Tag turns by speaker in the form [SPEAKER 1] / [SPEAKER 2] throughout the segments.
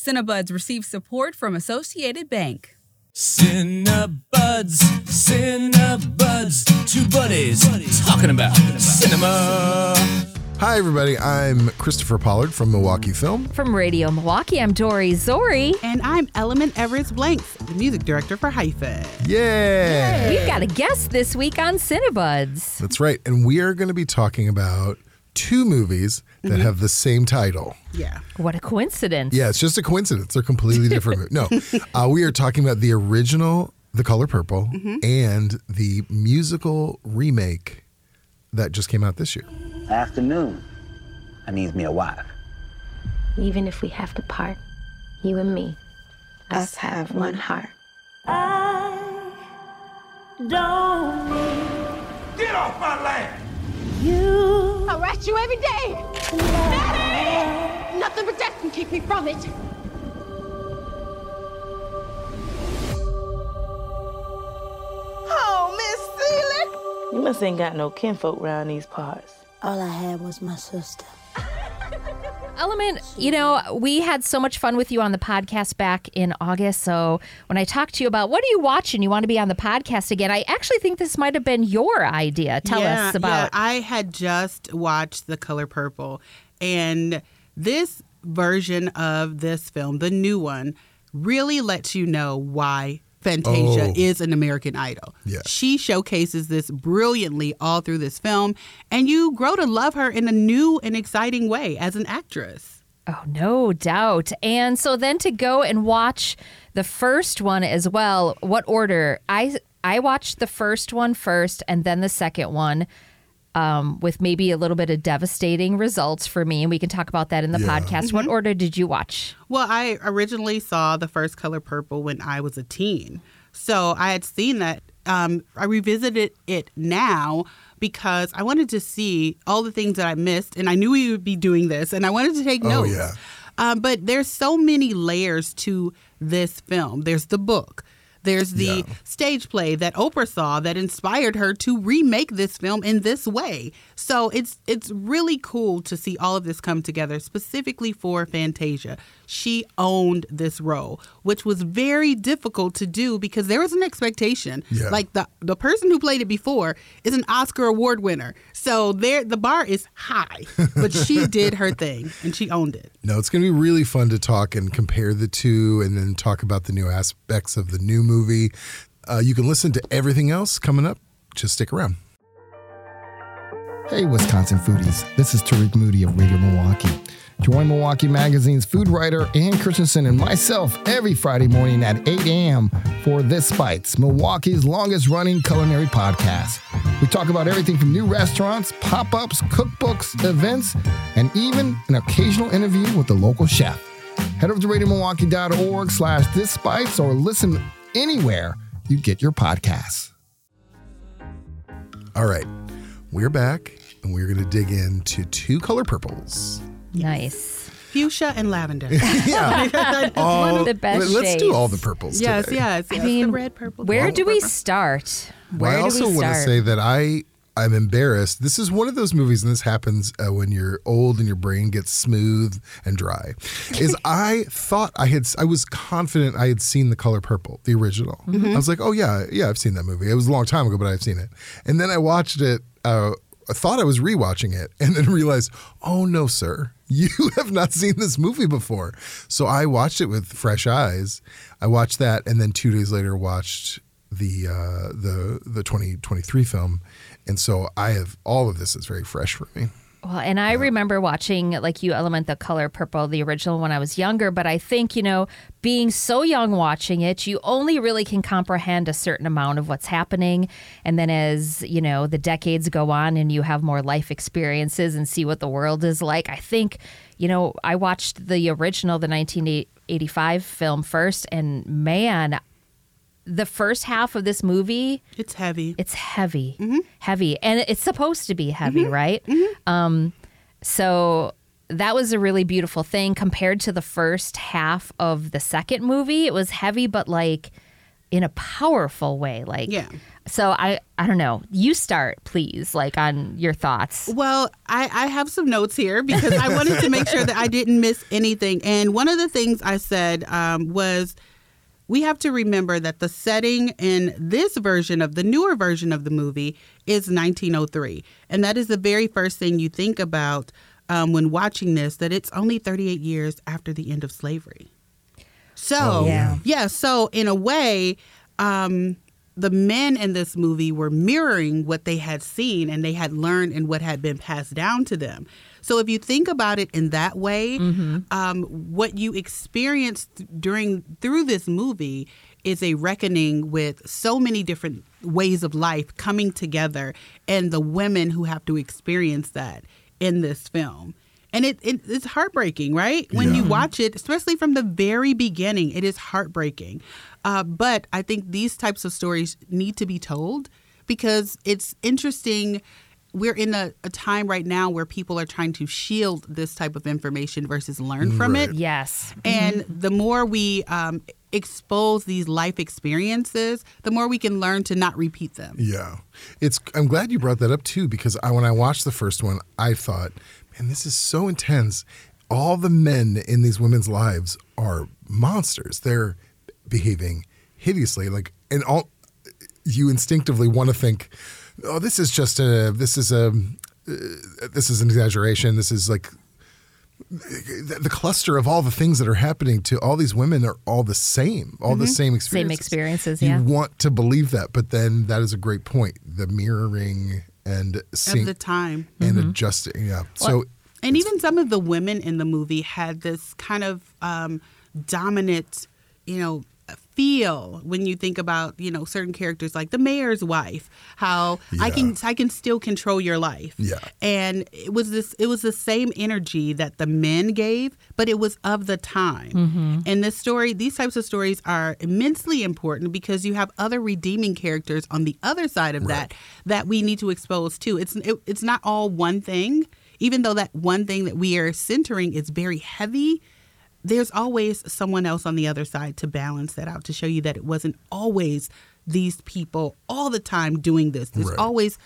[SPEAKER 1] Cinebuds receives support from Associated Bank.
[SPEAKER 2] Cinebuds, Cinebuds, two buddies talking about cinema.
[SPEAKER 3] Hi, everybody. I'm Kristopher Pollard from Milwaukee Film.
[SPEAKER 4] From Radio Milwaukee, I'm Dori Zori.
[SPEAKER 5] And I'm Element Everest Blanks, the music director for HYFIN.
[SPEAKER 3] Yeah.
[SPEAKER 4] We've got a guest this week on Cinebuds.
[SPEAKER 3] That's right. And we are going to be talking about two movies that
[SPEAKER 4] Mm-hmm.
[SPEAKER 3] have the same title.
[SPEAKER 5] Yeah.
[SPEAKER 4] What a coincidence.
[SPEAKER 3] Yeah, it's just a coincidence. They're completely different. movies. No, uh, we are talking about the original The Color Purple
[SPEAKER 4] Mm-hmm.
[SPEAKER 3] and the musical remake that just came out this year.
[SPEAKER 6] Afternoon. I needs me a wife.
[SPEAKER 7] Even if we have to part, you and me, us have one heart.
[SPEAKER 2] I don't Get off my land!
[SPEAKER 8] I rat you every day. Daddy! Nothing but death can keep me from it. Oh, Miss Celie.
[SPEAKER 9] You must ain't got no kinfolk around these parts.
[SPEAKER 7] All I had was my sister.
[SPEAKER 4] Element, you know, we had so much fun with you on the podcast back in August. So when I talked to you about what are you watching, you want to be on the podcast again, I actually think this might have been your idea. Tell
[SPEAKER 5] yeah,
[SPEAKER 4] us about.
[SPEAKER 5] Yeah, I had just watched The Color Purple, and this version of this film, the new one, really lets you know why Fantasia
[SPEAKER 3] Oh.
[SPEAKER 5] is an American Idol.
[SPEAKER 3] Yeah.
[SPEAKER 5] She showcases this brilliantly all through this film, and you grow to love her in a new and exciting way as an actress.
[SPEAKER 4] Oh, no doubt. And so then to go and watch the first one as well, what order? I I watched the first one first and then the second one. Um, with maybe a little bit of devastating results for me, and we can talk about that in the
[SPEAKER 3] Yeah.
[SPEAKER 4] podcast. What order did you watch?
[SPEAKER 5] Well, I originally saw the first Color Purple when I was a teen. So I had seen that. Um, I revisited it now because I wanted to see all the things that I missed, and I knew we would be doing this, and I wanted to take
[SPEAKER 3] Oh,
[SPEAKER 5] notes.
[SPEAKER 3] yeah.
[SPEAKER 5] Um, but there's so many layers to this film. There's the book. There's the
[SPEAKER 3] Yeah.
[SPEAKER 5] stage play that Oprah saw that inspired her to remake this film in this way. So it's it's really cool to see all of this come together specifically for Fantasia. She owned this role, which was very difficult to do because there was an expectation.
[SPEAKER 3] Yeah.
[SPEAKER 5] Like the the person who played it before is an Oscar award winner. So there the bar is high. But she did her thing and she owned it.
[SPEAKER 3] No, it's going to be really fun to talk and compare the two and then talk about the new aspects of the new movie. Uh, you can listen to everything else coming up. Just stick around.
[SPEAKER 10] Hey, Wisconsin foodies. This is Tariq Moody of Radio Milwaukee. Join Milwaukee Magazine's food writer Ann Christensen and myself every Friday morning at 8 a.m. for This Bites, Milwaukee's longest running culinary podcast. We talk about everything from new restaurants, pop ups, cookbooks, events, and even an occasional interview with the local chef. Head over to radiomilwaukee.org slash This Bites or listen anywhere you get your podcasts.
[SPEAKER 3] All right, we're back and we're going to dig into two color purples.
[SPEAKER 4] Nice.
[SPEAKER 5] Fuchsia and lavender.
[SPEAKER 3] Yeah.
[SPEAKER 4] One of the best
[SPEAKER 3] Let- Let's do all the purples.
[SPEAKER 5] yes,
[SPEAKER 3] today.
[SPEAKER 5] yes, yes.
[SPEAKER 4] I mean,
[SPEAKER 5] the red, purple.
[SPEAKER 4] where
[SPEAKER 5] the
[SPEAKER 4] do we start? Where
[SPEAKER 3] I
[SPEAKER 4] do that?
[SPEAKER 3] I also
[SPEAKER 4] we
[SPEAKER 3] want to say that I I'm embarrassed. This is one of those movies, and this happens uh, when you're old and your brain gets smooth and dry. Is I thought I had I was confident I had seen The Color Purple, the original. I was like, oh yeah, yeah, I've seen that movie. It was a long time ago, but I've seen it. And then I watched it. Uh, Thought I was rewatching it, and then realized, oh no, sir, you have not seen this movie before. So I watched it with fresh eyes. I watched that, and then two days later watched the uh, the the 2023 film, and so I have all of this is very fresh for me.
[SPEAKER 4] Well, and I uh-huh. remember watching, like you, Element the Color Purple, the original when I was younger. But I think, you know, being so young watching it, you only really can comprehend a certain amount of what's happening. And then as, you know, the decades go on and you have more life experiences and see what the world is like, I think, you know, I watched the original, the 1985 film first, and man, the first half of this movie
[SPEAKER 5] It's heavy.
[SPEAKER 4] it's heavy heavy and it's supposed to be heavy right um so that was a really beautiful thing compared to the first half of the second movie it was heavy but like in a powerful way. Like,
[SPEAKER 5] Yeah.
[SPEAKER 4] So I, I don't know. You start, please, like on your thoughts.
[SPEAKER 5] Well, I, I have some notes here because I wanted to make sure that I didn't miss anything. And one of the things I said um, was we have to remember that the setting in this version of the newer version of the movie is 1903. And that is the very first thing you think about um, when watching this, that it's only 38 years after the end of slavery. So,
[SPEAKER 3] Oh,
[SPEAKER 4] yeah.
[SPEAKER 5] yeah, so in a way, um, the men in this movie were mirroring what they had seen and they had learned and what had been passed down to them. So if you think about it in that way, um, what you experienced during through this movie is a reckoning with so many different ways of life coming together, and the women who have to experience that in this film. And it, it it's heartbreaking, right? When you watch it, especially from the very beginning, it is heartbreaking. Uh, but I think these types of stories need to be told because it's interesting. We're in a, a time right now where people are trying to shield this type of information versus learn from it.
[SPEAKER 4] Yes.
[SPEAKER 5] And the more we um, expose these life experiences, the more we can learn to not repeat them.
[SPEAKER 3] Yeah, it's. I'm glad you brought that up too because I, when I watched the first one, I thought, man, this is so intense. All the men in these women's lives are monsters. They're behaving hideously. Like, and all you instinctively want to think, oh, this is just a. This is a. Uh, this is an exaggeration. This is like the, the cluster of all the things that are happening to all these women are all the same, all the same experiences.
[SPEAKER 4] Same experiences,
[SPEAKER 3] You want to believe that, but then that is a great point. The mirroring and seeing
[SPEAKER 5] the time.
[SPEAKER 3] and adjusting. Yeah. So
[SPEAKER 5] And even some of the women in the movie had this kind of um, dominant, you know, feel when you think about you know certain characters like the mayor's wife how i can i can still control your life.
[SPEAKER 3] Yeah.
[SPEAKER 5] and it was this it was the same energy that the men gave but it was of the time. Mm-hmm. And this story these types of stories are immensely important because you have other redeeming characters on the other side of that that we need to expose too. It's it, it's not all one thing even though that one thing that we are centering is very heavy there's always someone else on the other side to balance that out to show you that it wasn't always these people all the time doing this there's
[SPEAKER 3] Right.
[SPEAKER 5] always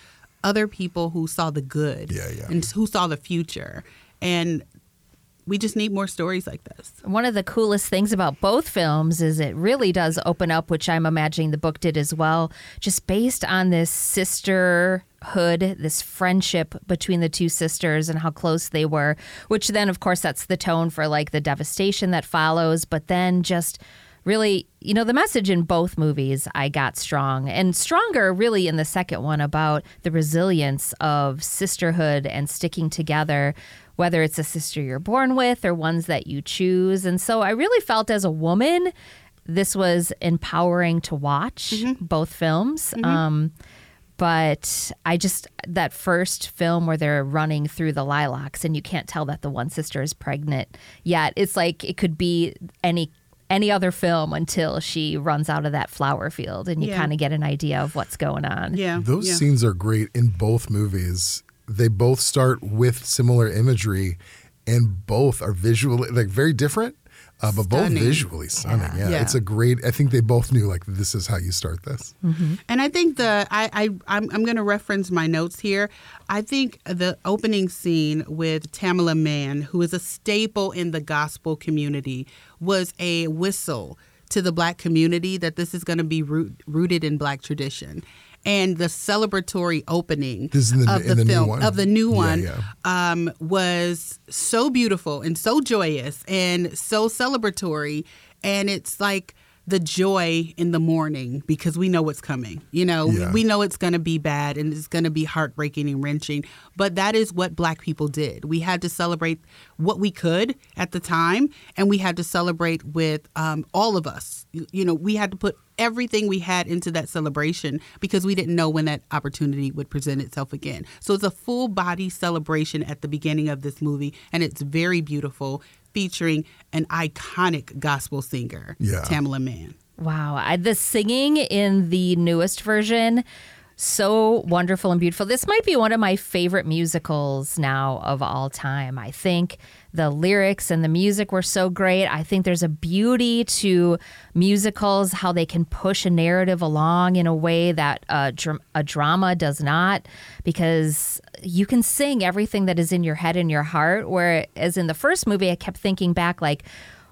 [SPEAKER 5] other people who saw the good
[SPEAKER 3] Yeah, yeah.
[SPEAKER 5] and who saw the future and we just need more stories like this.
[SPEAKER 4] One of the coolest things about both films is it really does open up, which I'm imagining the book did as well, just based on this sisterhood, this friendship between the two sisters and how close they were, which then, of course, that's the tone for like the devastation that follows, but then just really, you know, the message in both movies I got strong and stronger really in the second one about the resilience of sisterhood and sticking together, whether it's a sister you're born with or ones that you choose. And so I really felt as a woman, this was empowering to watch both films. Um, but I just that first film where they're running through the lilacs and you can't tell that the one sister is pregnant yet. It's like it could be any any other film until she runs out of that flower field and you
[SPEAKER 5] Yeah.
[SPEAKER 4] kind of get an idea of what's going on.
[SPEAKER 5] yeah
[SPEAKER 3] those
[SPEAKER 5] yeah.
[SPEAKER 3] scenes are great in both movies. They both start with similar imagery, and both are visually like very different, uh, but both visually stunning. Yeah.
[SPEAKER 5] Yeah.
[SPEAKER 3] it's a great. I think they both knew like this is how you start this.
[SPEAKER 5] And I think the I, I I'm, I'm going to reference my notes here. I think the opening scene with Tamela Mann, who is a staple in the gospel community, was a whistle to the black community that this is going to be root, rooted in black tradition. And the celebratory opening
[SPEAKER 3] the-
[SPEAKER 5] of the,
[SPEAKER 3] the
[SPEAKER 5] film of the new
[SPEAKER 3] Yeah,
[SPEAKER 5] one
[SPEAKER 3] yeah.
[SPEAKER 5] um, was so beautiful and so joyous and so celebratory. And it's like the joy in the morning because we know what's coming. You know,
[SPEAKER 3] Yeah.
[SPEAKER 5] we know it's going to be bad and it's going to be heartbreaking and wrenching. But that is what black people did. We had to celebrate what we could at the time, and we had to celebrate with um, all of us. You know, we had to put everything we had into that celebration because we didn't know when that opportunity would present itself again. So it's a full body celebration at the beginning of this movie, and it's very beautiful, featuring an iconic gospel singer,
[SPEAKER 3] Yeah.
[SPEAKER 5] Tamela Mann.
[SPEAKER 4] Wow. I, the singing in the newest version so wonderful and beautiful. This might be one of my favorite musicals now of all time. I think the lyrics and the music were so great. I think there's a beauty to musicals, how they can push a narrative along in a way that a, dr- a drama does not, because you can sing everything that is in your head and your heart. Whereas in the first movie, I kept thinking back, like,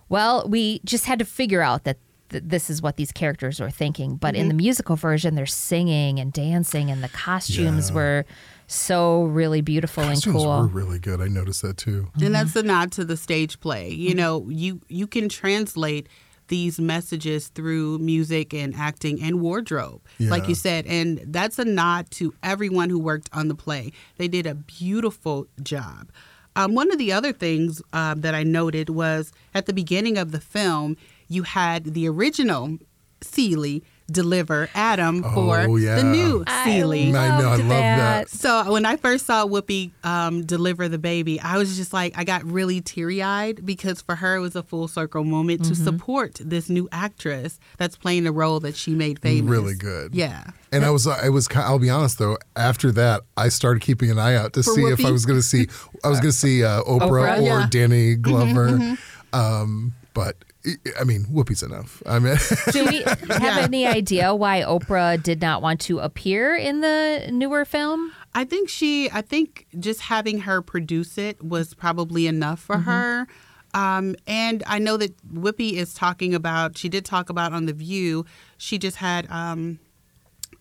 [SPEAKER 4] well, we just had to figure out that this is what these characters were thinking. But in mm-hmm. the musical version, they're singing and dancing, and the costumes
[SPEAKER 3] Yeah.
[SPEAKER 4] were so really beautiful
[SPEAKER 3] Costumes
[SPEAKER 4] and cool.
[SPEAKER 3] were really good. I noticed that too.
[SPEAKER 5] and that's a nod to the stage play. You know, you you can translate these messages through music and acting and wardrobe, like you said, and that's a nod to everyone who worked on the play. They did a beautiful job. Um, one of the other things um, that I noted was at the beginning of the film, you had the original Celie deliver Adam for
[SPEAKER 3] Oh, yeah.
[SPEAKER 5] the new
[SPEAKER 4] I
[SPEAKER 5] Celie.
[SPEAKER 3] I know, I love that.
[SPEAKER 5] So when I first saw Whoopi um, deliver the baby, I was just like, I got really teary eyed because for her it was a full circle moment to support this new actress that's playing the role that she made famous.
[SPEAKER 3] Really good.
[SPEAKER 5] Yeah.
[SPEAKER 3] And I was, I was, ki- I'll be honest though. After that, I started keeping an eye out to
[SPEAKER 5] For
[SPEAKER 3] see if I was going to see, I was going to see uh, Oprah,
[SPEAKER 4] Oprah?
[SPEAKER 3] or
[SPEAKER 5] Yeah.
[SPEAKER 3] Danny Glover. Um, but I- I mean, Whoopi's enough. I mean,
[SPEAKER 4] Do we have any idea why Oprah did not want to appear in the newer film?
[SPEAKER 5] I think she, I think just having her produce it was probably enough for her. Um, and I know that Whoopi is talking about, she did talk about on The View, she just had, um,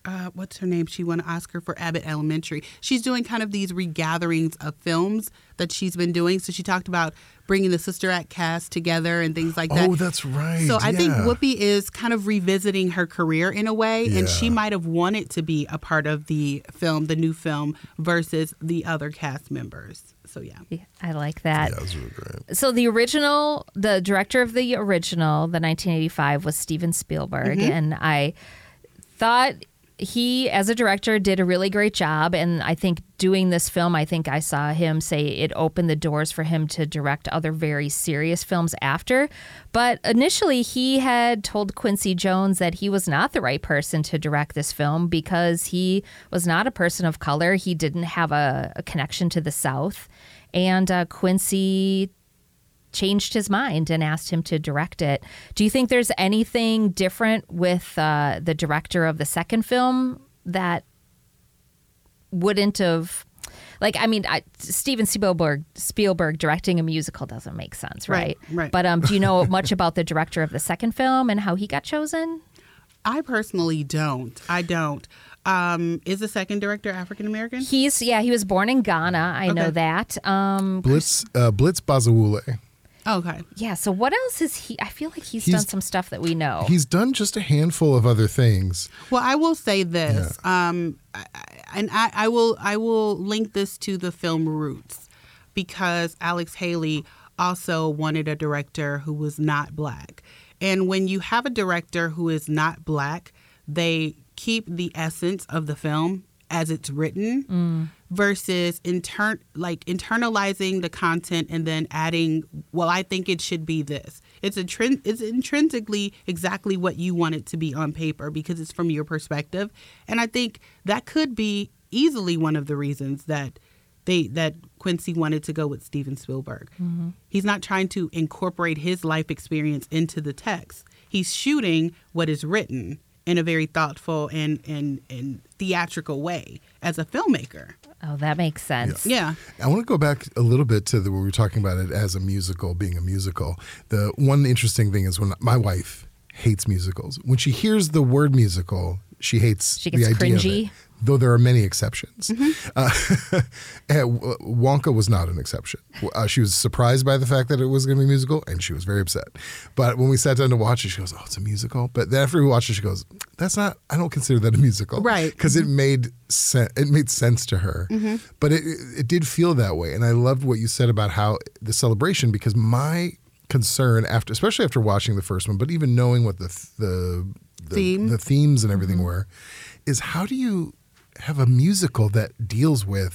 [SPEAKER 5] uh, what's her name? She won an Oscar for Abbott Elementary. She's doing kind of these regatherings of films that she's been doing. So she talked about bringing the Sister Act cast together and things like that.
[SPEAKER 3] oh, that's right.
[SPEAKER 5] So I think. Whoopi is kind of revisiting her career in a way, and she might have wanted to be a part of the film, the new film, versus the other cast members. So yeah,
[SPEAKER 4] Yeah, I like that.
[SPEAKER 3] Yeah, it was really great.
[SPEAKER 4] So the original, the director of the original, the 1985, was Steven Spielberg, and I thought he, as a director, did a really great job. And I think doing this film, I think I saw him say it opened the doors for him to direct other very serious films after. But initially, he had told Quincy Jones that he was not the right person to direct this film because he was not a person of color. He didn't have a, a connection to the South. And uh, Quincy changed his mind and asked him to direct it. Do you think there's anything different with uh, the director of the second film that wouldn't have? Like, I mean, I, Steven Spielberg Spielberg directing a musical doesn't make sense, right?
[SPEAKER 5] Right, right.
[SPEAKER 4] But um, do you know much about the director of the second film and how he got chosen?
[SPEAKER 5] I personally don't. I don't. Um, is the second director African American?
[SPEAKER 4] He's yeah, he was born in Ghana. I know that. Um,
[SPEAKER 3] Blitz, uh, Blitz Bazawule.
[SPEAKER 5] Okay.
[SPEAKER 4] yeah. So what else is he? I feel like he's,
[SPEAKER 3] He's-
[SPEAKER 4] done some stuff that we know.
[SPEAKER 3] He's done just a handful of other things.
[SPEAKER 5] Well, I will say this, um, I, I- and I, I will I will link this to the film Roots because Alex Haley also wanted a director who was not black, and when you have a director who is not black, they keep the essence of the film as it's written versus intern like internalizing the content and then adding well i think it should be this. It's a trend it's intrinsically exactly what you want it to be on paper because it's from your perspective. And i think that could be easily one of the reasons that they that quincy wanted to go with steven spielberg. Mm-hmm. He's not trying to incorporate his life experience into the text. He's shooting what is written in a very thoughtful and and, and theatrical way as a filmmaker
[SPEAKER 4] oh, that makes sense.
[SPEAKER 5] yeah
[SPEAKER 3] I want to go back a little bit to the where we were talking about it as a musical, being a musical. The one interesting thing is when my wife hates musicals. When she hears the word musical, she hates
[SPEAKER 4] She
[SPEAKER 3] the
[SPEAKER 4] gets
[SPEAKER 3] idea of it. Though there are many exceptions. Uh, and W- Wonka was not an exception. Uh, she was surprised by the fact that it was going to be musical, and she was very upset. But when we sat down to watch it, she goes, "Oh, it's a musical." But then after we watched it, she goes, "That's not. I don't consider that a musical."
[SPEAKER 5] Right.
[SPEAKER 3] Because it made sen- it made sense to her. But it it did feel that way, and I loved what you said about how the celebration. Because my concern after, especially after watching the first one, but even knowing what the the the,
[SPEAKER 5] Theme.
[SPEAKER 3] the themes and mm-hmm. everything were, is how do you have a musical that deals with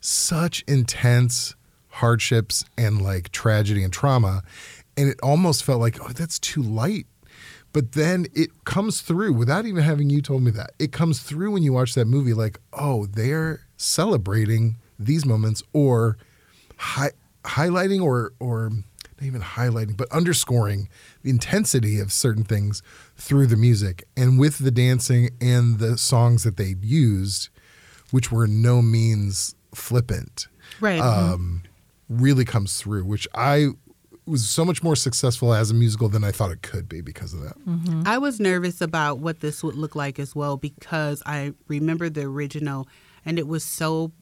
[SPEAKER 3] such intense hardships and like tragedy and trauma and it almost felt like oh that's too light But then it comes through without even having you told me that. It comes through when you watch that movie like, oh, they're celebrating these moments or hi- highlighting or or not even highlighting, but underscoring the intensity of certain things through the music and with the dancing and the songs that they used, which were no means flippant
[SPEAKER 5] Right.
[SPEAKER 3] um, really comes through, which I was so much more successful as a musical than I thought it could be because of that.
[SPEAKER 5] I was nervous about what this would look like as well because I remember the original and it was so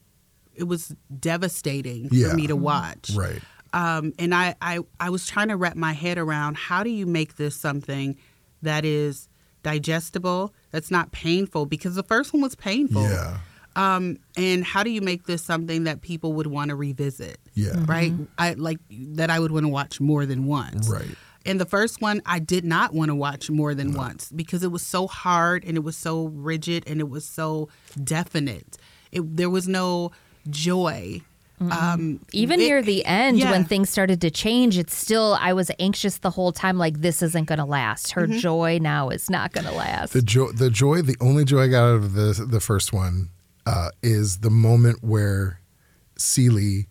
[SPEAKER 5] it was devastating
[SPEAKER 3] Yeah.
[SPEAKER 5] for me to watch.
[SPEAKER 3] Right.
[SPEAKER 5] Um, and I, I I was trying to wrap my head around how do you make this something that is digestible, that's not painful because the first one was painful.
[SPEAKER 3] Yeah.
[SPEAKER 5] Um, and how do you make this something that people would want to revisit?
[SPEAKER 3] Yeah.
[SPEAKER 5] Right? I like that I would want to watch more than once.
[SPEAKER 3] Right.
[SPEAKER 5] And the first one, I did not want to watch more than once because it was so hard and it was so rigid and it was so definite. It, there was no joy. Um,
[SPEAKER 4] Even
[SPEAKER 5] it-
[SPEAKER 4] near the end,
[SPEAKER 5] yeah.
[SPEAKER 4] when things started to change, it's still, I was anxious the whole time, like, this isn't going to last. Her
[SPEAKER 5] Mm-hmm.
[SPEAKER 4] joy now is not going to last.
[SPEAKER 3] The joy, the joy, the only joy I got out of the the first one uh, is the moment where Celie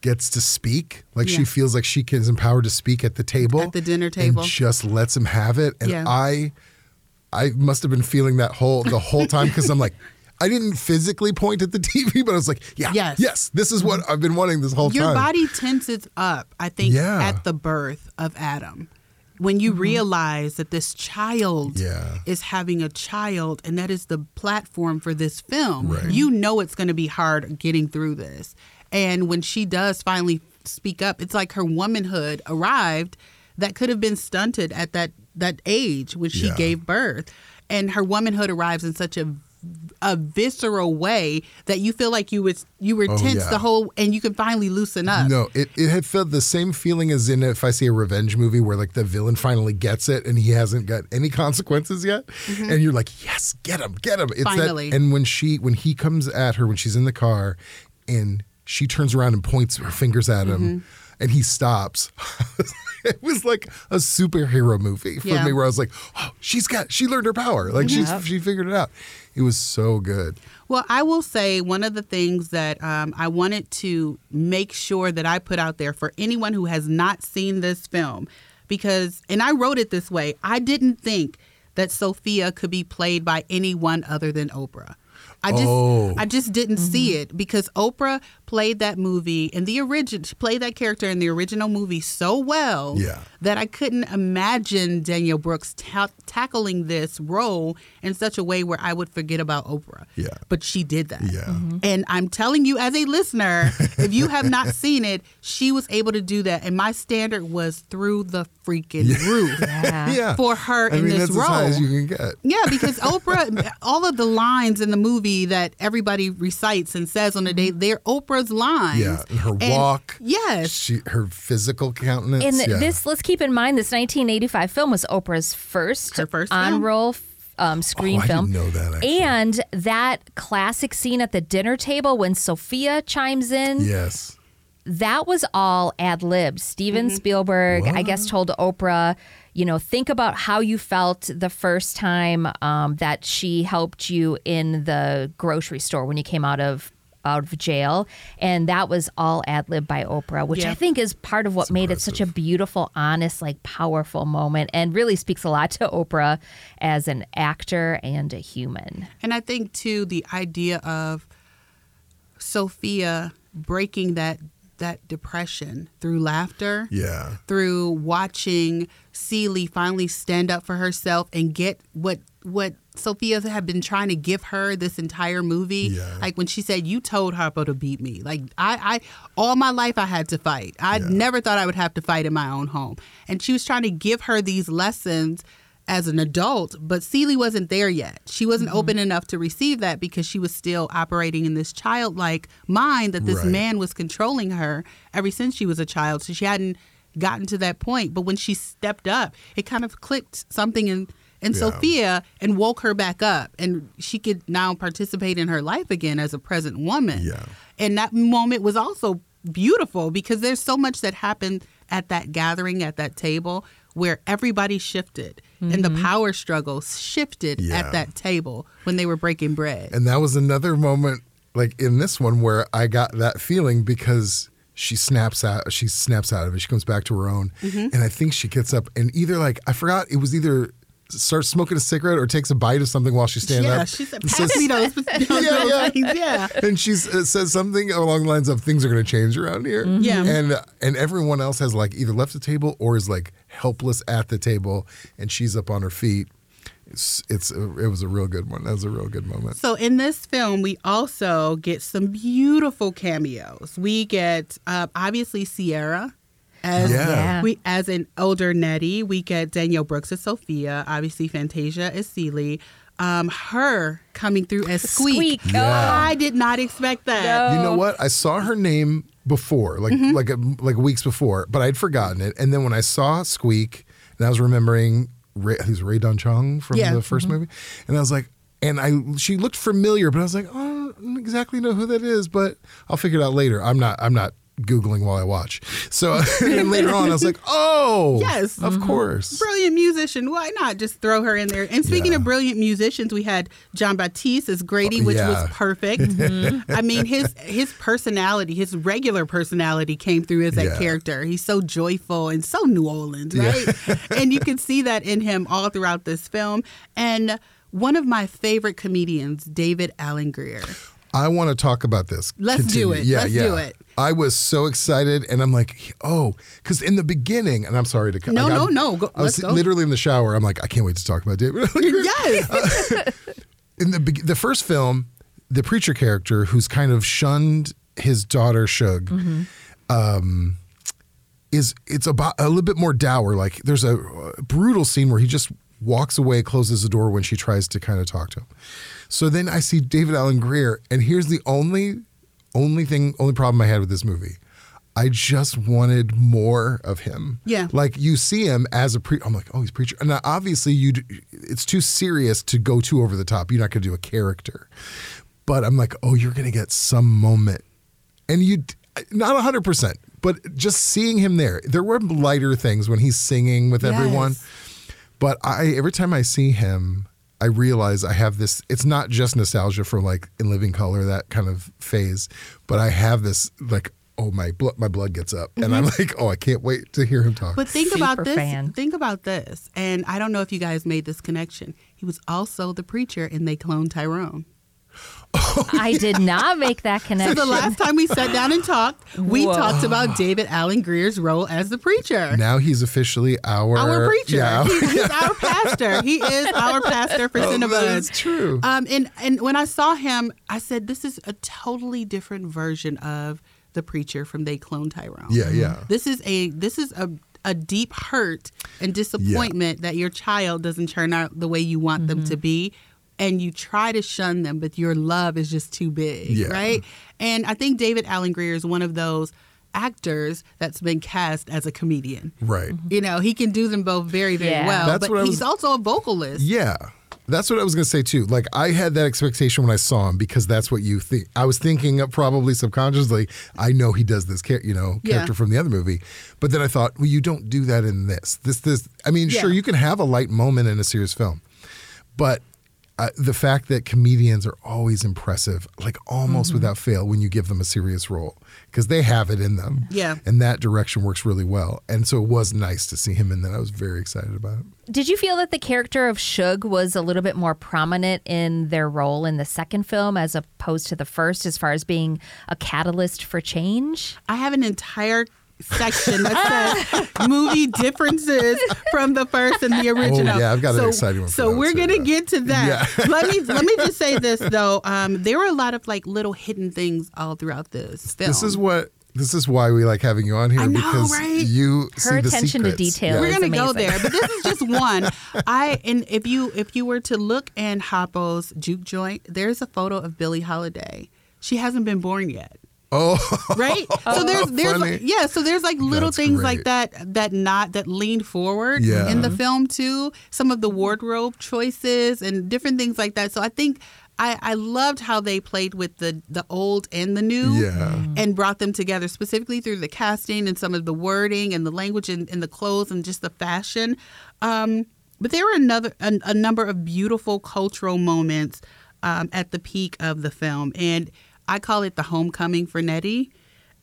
[SPEAKER 3] gets to speak, like she feels like she is empowered to speak at the table,
[SPEAKER 5] At the dinner table.
[SPEAKER 3] and just lets him have it. And
[SPEAKER 5] Yeah.
[SPEAKER 3] I, I must have been feeling that whole the whole time because I'm like. I didn't physically point at the TV, but I was like, "Yeah,
[SPEAKER 5] Yes.
[SPEAKER 3] yes, this is what I've been wanting this whole
[SPEAKER 5] Your
[SPEAKER 3] time."
[SPEAKER 5] Your body tenses up, I think,
[SPEAKER 3] Yeah.
[SPEAKER 5] at the birth of Adam. When you mm-hmm. realize that this child
[SPEAKER 3] Yeah.
[SPEAKER 5] is having a child and that is the platform for this film,
[SPEAKER 3] Right.
[SPEAKER 5] you know it's going to be hard getting through this. And when she does finally speak up, it's like her womanhood arrived that could have been stunted at that, that age when she
[SPEAKER 3] Yeah.
[SPEAKER 5] gave birth. And her womanhood arrives in such a a visceral way that you feel like you was you were
[SPEAKER 3] Oh,
[SPEAKER 5] tense
[SPEAKER 3] yeah.
[SPEAKER 5] the whole and you can finally loosen up.
[SPEAKER 3] No, it, it had felt the same feeling as in if I see a revenge movie where like the villain finally gets it and he hasn't got any consequences yet, and you're like, yes, get him, get him. It's
[SPEAKER 5] Mm-hmm. Finally.
[SPEAKER 3] that. And when she when he comes at her when she's in the car, and she turns around and points her fingers at him,
[SPEAKER 5] Mm-hmm.
[SPEAKER 3] and he stops. it was like a superhero movie for
[SPEAKER 5] Yeah.
[SPEAKER 3] me, where I was like, oh, she's got she learned her power, like she's she figured it out. It was so good.
[SPEAKER 5] Well, I will say one of the things that um, I wanted to make sure that I put out there for anyone who has not seen this film, because, and I wrote it this way I didn't think that Sophia could be played by anyone other than Oprah. I just,
[SPEAKER 3] Oh.
[SPEAKER 5] I just didn't see it because Oprah played that movie in the original, she played that character in the original movie so well
[SPEAKER 3] Yeah.
[SPEAKER 5] that I couldn't imagine Danielle Brooks ta- tackling this role in such a way where I would forget about Oprah.
[SPEAKER 3] Yeah.
[SPEAKER 5] But she did that.
[SPEAKER 3] Yeah. Mhm.
[SPEAKER 5] And I'm telling you, as a listener, if you have not seen it, she was able to do that. And my standard was through the freaking roof
[SPEAKER 4] Yeah.
[SPEAKER 3] Yeah,
[SPEAKER 5] for her
[SPEAKER 3] I
[SPEAKER 5] in
[SPEAKER 3] mean,
[SPEAKER 5] this
[SPEAKER 3] that's
[SPEAKER 5] role.
[SPEAKER 3] as high as you can get.
[SPEAKER 5] Yeah, because Oprah, all of the lines in the movie that everybody recites and says on a day, they're Oprah's lines.
[SPEAKER 3] Yeah, and her
[SPEAKER 5] And-
[SPEAKER 3] walk.
[SPEAKER 5] Yes.
[SPEAKER 3] She, her physical countenance.
[SPEAKER 4] And
[SPEAKER 3] yeah.
[SPEAKER 4] this, let's keep in mind, this 1985 film was Oprah's first,
[SPEAKER 5] Her first
[SPEAKER 4] on roll um, screen
[SPEAKER 3] Oh, I
[SPEAKER 4] film.
[SPEAKER 3] didn't know that, actually.
[SPEAKER 4] And that classic scene at the dinner table when Sophia chimes in,
[SPEAKER 3] Yes.
[SPEAKER 4] that was all ad lib. Steven Spielberg, I guess, told Oprah, you know, think about how you felt the first time um, that she helped you in the grocery store when you came out of out of jail, and that was all ad lib by Oprah, which
[SPEAKER 5] Yeah.
[SPEAKER 4] I think is part of what made it such a beautiful, honest, like powerful moment, and really speaks a lot to Oprah as an actor and a human.
[SPEAKER 5] And I think too the idea of Sophia breaking that that depression through laughter,
[SPEAKER 3] Yeah.
[SPEAKER 5] through watching Celie finally stand up for herself and get what what Sophia had been trying to give her this entire movie.
[SPEAKER 3] Yeah.
[SPEAKER 5] Like when she said, "You told Harpo to beat me." Like I, I all my life I had to fight. I never thought I would have to fight in my own home. And she was trying to give her these lessons as an adult, but Celie wasn't there yet. She wasn't mm-hmm. open enough to receive that because she was still operating in this childlike mind that this
[SPEAKER 3] Right.
[SPEAKER 5] man was controlling her ever since she was a child. So she hadn't gotten to that point. But when she stepped up, it kind of clicked something in in
[SPEAKER 3] Yeah.
[SPEAKER 5] Sophia and woke her back up, and she could now participate in her life again as a present woman.
[SPEAKER 3] Yeah.
[SPEAKER 5] And that moment was also beautiful because there's so much that happened at that gathering at that table where everybody shifted and the power struggle shifted
[SPEAKER 3] Yeah.
[SPEAKER 5] at that table when they were breaking bread.
[SPEAKER 3] And that was another moment, like in this one, where I got that feeling because she snaps out. She snaps out of it. She comes back to her own,
[SPEAKER 5] Mhm.
[SPEAKER 3] and I think she gets up and either like I forgot it was either starts smoking a cigarette or takes a bite of something while she's standing
[SPEAKER 5] yeah,
[SPEAKER 3] up.
[SPEAKER 5] she said,
[SPEAKER 3] and
[SPEAKER 5] pass
[SPEAKER 3] says-
[SPEAKER 5] me those, those
[SPEAKER 3] Yeah, yeah.
[SPEAKER 5] Yeah.
[SPEAKER 3] and she uh, says something along the lines of things are going to change around here.
[SPEAKER 5] Mhm. Yeah.
[SPEAKER 3] and and everyone else has like either left the table or is like helpless at the table, and she's up on H.E.R. feet. It's it's a, it was a real good one. That was a real good moment.
[SPEAKER 5] So in this film, we also get some beautiful cameos. We get uh, obviously Ciara as
[SPEAKER 3] Yeah. Yeah.
[SPEAKER 5] we as an older Nettie. We get Danielle Brooks as Sophia. Obviously, Fantasia as Celie. Um, her coming through as Squeak.
[SPEAKER 4] Squeak.
[SPEAKER 3] Yeah.
[SPEAKER 5] I did not expect that.
[SPEAKER 3] You know what? I saw her name before, like
[SPEAKER 5] Mm-hmm.
[SPEAKER 3] like a, like weeks before, but I'd forgotten it. And then when I saw Squeak, and I was remembering Ray, I think it was Rae Dawn Chong from
[SPEAKER 5] Yeah.
[SPEAKER 3] the 1st
[SPEAKER 5] Mhm.
[SPEAKER 3] movie, and I was like, and I she looked familiar, but I was like, oh, I don't exactly know who that is, but I'll figure it out later. I'm not I'm not googling while I watch. So and later on, I was like, oh,
[SPEAKER 5] Yes.
[SPEAKER 3] of mm-hmm. course.
[SPEAKER 5] Brilliant musician. Why not just throw her in there? And speaking of brilliant musicians, we had Jon Batiste as Grady,
[SPEAKER 3] Oh,
[SPEAKER 5] which
[SPEAKER 3] yeah.
[SPEAKER 5] was perfect. Mm-hmm. I mean, his his personality, his regular personality, came through as that
[SPEAKER 3] Yeah.
[SPEAKER 5] character. He's so joyful and so New Orleans,
[SPEAKER 3] Yeah.
[SPEAKER 5] right? and you can see that in him all throughout this film. And one of my favorite comedians, David Alan Grier.
[SPEAKER 3] I want to talk about this.
[SPEAKER 5] Let's do it.
[SPEAKER 3] Yeah,
[SPEAKER 5] Let's
[SPEAKER 3] yeah.
[SPEAKER 5] do it.
[SPEAKER 3] I was so excited, and I'm like, oh, because in the beginning, and I'm sorry to cut.
[SPEAKER 5] No,
[SPEAKER 3] like,
[SPEAKER 5] no,
[SPEAKER 3] I'm-
[SPEAKER 5] no, go-
[SPEAKER 3] I was
[SPEAKER 5] let's go.
[SPEAKER 3] literally in the shower. I'm like, I can't wait to talk about David.
[SPEAKER 5] yes.
[SPEAKER 3] in the the first film, the preacher character who's kind of shunned his daughter Shug,
[SPEAKER 5] Mm-hmm.
[SPEAKER 3] um, is it's about a little bit more dour. Like there's a, uh, brutal scene where he just walks away, closes the door when she tries to kind of talk to him. So then I see David Alan Grier, and here's the only only thing, only problem I had with this movie. I just wanted more of him.
[SPEAKER 5] Yeah.
[SPEAKER 3] Like you see him as a pre. I'm like, oh, he's a preacher. And obviously, you. It's too serious to go too over the top. You're not going to do a character. But I'm like, oh, you're going to get some moment, and you not 100, percent but just seeing him there. There were lighter things when he's singing with everyone. But I every time I see him, I realize I have this. It's not just nostalgia for like in Living Color that kind of phase, but I have this like oh my blood my blood gets up and I'm mm-hmm. like oh I can't wait to hear him talk.
[SPEAKER 5] But think about this.
[SPEAKER 4] fan.
[SPEAKER 5] Think about this. And I don't know if you guys made this connection. He was also the preacher in They Clone Tyrone.
[SPEAKER 4] I did not make that
[SPEAKER 5] So
[SPEAKER 4] connection.
[SPEAKER 5] the last time we sat down and talked, we
[SPEAKER 4] Whoa.
[SPEAKER 5] talked about David Alan Grier's role as the preacher.
[SPEAKER 3] now he's officially our
[SPEAKER 5] Our preacher.
[SPEAKER 3] Yeah,
[SPEAKER 5] He- he's our pastor. He is our pastor for
[SPEAKER 3] Oh, that
[SPEAKER 5] Cinebuds.
[SPEAKER 3] true.
[SPEAKER 5] Um, and and when I saw him, I said, "This is a totally different version of the preacher from They Clone Tyrone."
[SPEAKER 3] yeah, yeah.
[SPEAKER 5] This is a this is a a deep hurt and disappointment that your child doesn't turn out the way you want them to be. And you try to shun them, but your love is just too big,
[SPEAKER 3] Yeah.
[SPEAKER 5] right? And I think David Alan Grier is one of those actors that's been cast as a comedian.
[SPEAKER 3] Right.
[SPEAKER 5] You know, he can do them both very, very
[SPEAKER 4] Yeah.
[SPEAKER 5] well.
[SPEAKER 3] That's
[SPEAKER 5] but
[SPEAKER 3] what
[SPEAKER 5] he's
[SPEAKER 3] was-
[SPEAKER 5] also a vocalist.
[SPEAKER 3] Yeah. That's what I was going to say too. Like I had that expectation when I saw him because that's what you think. I was thinking of probably subconsciously. I know he does this, char- you know,
[SPEAKER 5] Yeah.
[SPEAKER 3] character from the other movie, but then I thought, well, you don't do that in this. This, this. I mean, sure, you can have a light moment in a serious film, but uh, the fact that comedians are always impressive, like almost
[SPEAKER 5] Mm-hmm.
[SPEAKER 3] without fail, when you give them a serious role, because they have it in them.
[SPEAKER 5] Yeah.
[SPEAKER 3] and that direction works really well. And so it was nice to see him in that. I was very excited about it.
[SPEAKER 4] Did you feel that the character of Shug was a little bit more prominent in their role in the second film as opposed to the first, as far as being a catalyst for change?
[SPEAKER 5] I have an entire section that says movie differences from the first and the original.
[SPEAKER 3] Oh, yeah, I've got an
[SPEAKER 5] so,
[SPEAKER 3] exciting one for
[SPEAKER 5] So
[SPEAKER 3] that,
[SPEAKER 5] we're
[SPEAKER 3] too,
[SPEAKER 5] gonna
[SPEAKER 3] yeah.
[SPEAKER 5] get to that.
[SPEAKER 3] Yeah.
[SPEAKER 5] let me let me just say this though. Um, there were a lot of like little hidden things all throughout this film.
[SPEAKER 3] This is what. This is why we like having you on here
[SPEAKER 5] I know,
[SPEAKER 3] because
[SPEAKER 5] right?
[SPEAKER 3] you see
[SPEAKER 4] Her
[SPEAKER 3] the
[SPEAKER 4] attention to detail
[SPEAKER 3] Yeah.
[SPEAKER 5] We're gonna go there, but this is just one. I and if you if you were to look in Harpo's juke joint, there's a photo of Billie Holiday. She hasn't been born yet.
[SPEAKER 3] Oh,
[SPEAKER 5] right? So there's there's
[SPEAKER 3] Funny.
[SPEAKER 5] yeah, so there's like little
[SPEAKER 3] That's
[SPEAKER 5] things
[SPEAKER 3] great.
[SPEAKER 5] like that that not that leaned forward
[SPEAKER 3] Yeah.
[SPEAKER 5] in the film too. Some of the wardrobe choices and different things like that. So I think I, I loved how they played with the the old and the new
[SPEAKER 3] Yeah.
[SPEAKER 5] and brought them together specifically through the casting and some of the wording and the language and, and the clothes and just the fashion. Um, but there were another a, a number of beautiful cultural moments um, at the peak of the film, and I call it the homecoming for Nettie.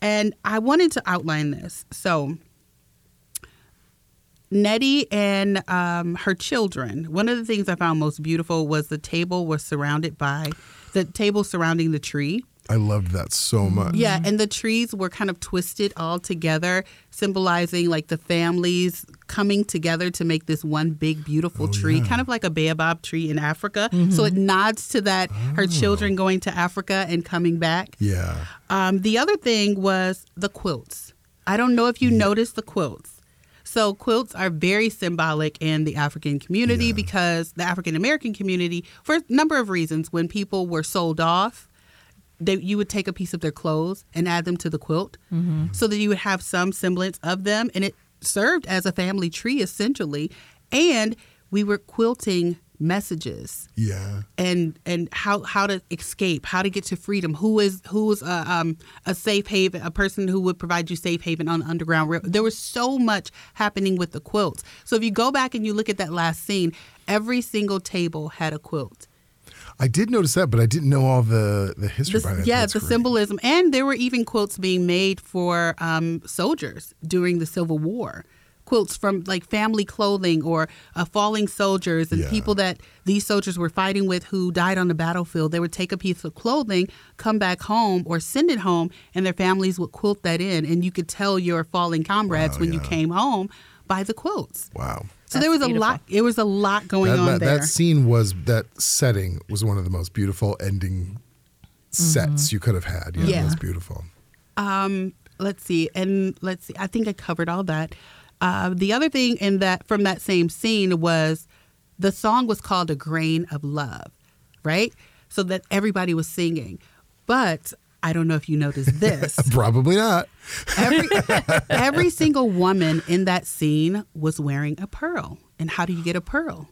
[SPEAKER 5] And I wanted to outline this. So Nettie and um, her children. One of the things I found most beautiful was the table was surrounded by the table surrounding the tree.
[SPEAKER 3] I loved that so much.
[SPEAKER 5] Yeah, and the trees were kind of twisted all together, symbolizing like the families coming together to make this one big beautiful tree, kind of like a baobab tree in Africa. So it nods to that her children going to Africa and coming back.
[SPEAKER 3] Yeah.
[SPEAKER 5] Um, the other thing was the quilts. I don't know if you noticed the quilts. So quilts are very symbolic in the African community because the African American community, for a number of reasons, when people were sold off, they, you would take a piece of their clothes and add them to the quilt so that you would have some semblance of them. And it served as a family tree essentially. And we were quilting messages
[SPEAKER 3] Yeah.
[SPEAKER 5] and and how how to escape, how to get to freedom. Who is who is a um a safe haven, a person who would provide you safe haven on the underground rail. There was so much happening with the quilts. So if you go back and you look at that last scene, every single table had a quilt.
[SPEAKER 3] I did notice that, but I didn't know all the the history
[SPEAKER 5] The- yeah,
[SPEAKER 3] That's
[SPEAKER 5] the
[SPEAKER 3] great.
[SPEAKER 5] symbolism, and there were even quilts being made for um, soldiers during the Civil War. Quilts from like family clothing or uh, falling soldiers and
[SPEAKER 3] Yeah.
[SPEAKER 5] people that these soldiers were fighting with who died on the battlefield. They would take a piece of clothing, come back home, or send it home, and their families would quilt that in, and you could tell your fallen comrades
[SPEAKER 3] Wow,
[SPEAKER 5] when you came home by the quotes.
[SPEAKER 3] Wow.
[SPEAKER 5] So there was
[SPEAKER 4] That's
[SPEAKER 5] a lot. It was a lot going
[SPEAKER 3] That,
[SPEAKER 5] on
[SPEAKER 3] that,
[SPEAKER 5] there.
[SPEAKER 3] that scene was that setting was one of the most beautiful ending sets you could have had. Yeah,
[SPEAKER 5] Mm-hmm. Yeah.
[SPEAKER 3] it was beautiful.
[SPEAKER 5] Um, let's see, and let's see. I think I covered all that. Uh, the other thing in that from that same scene was the song was called "A Grain of Love," right? So that everybody was singing, but I don't know if you noticed this.
[SPEAKER 3] Probably not.
[SPEAKER 5] every every single woman in that scene was wearing a pearl. And how do you get a pearl?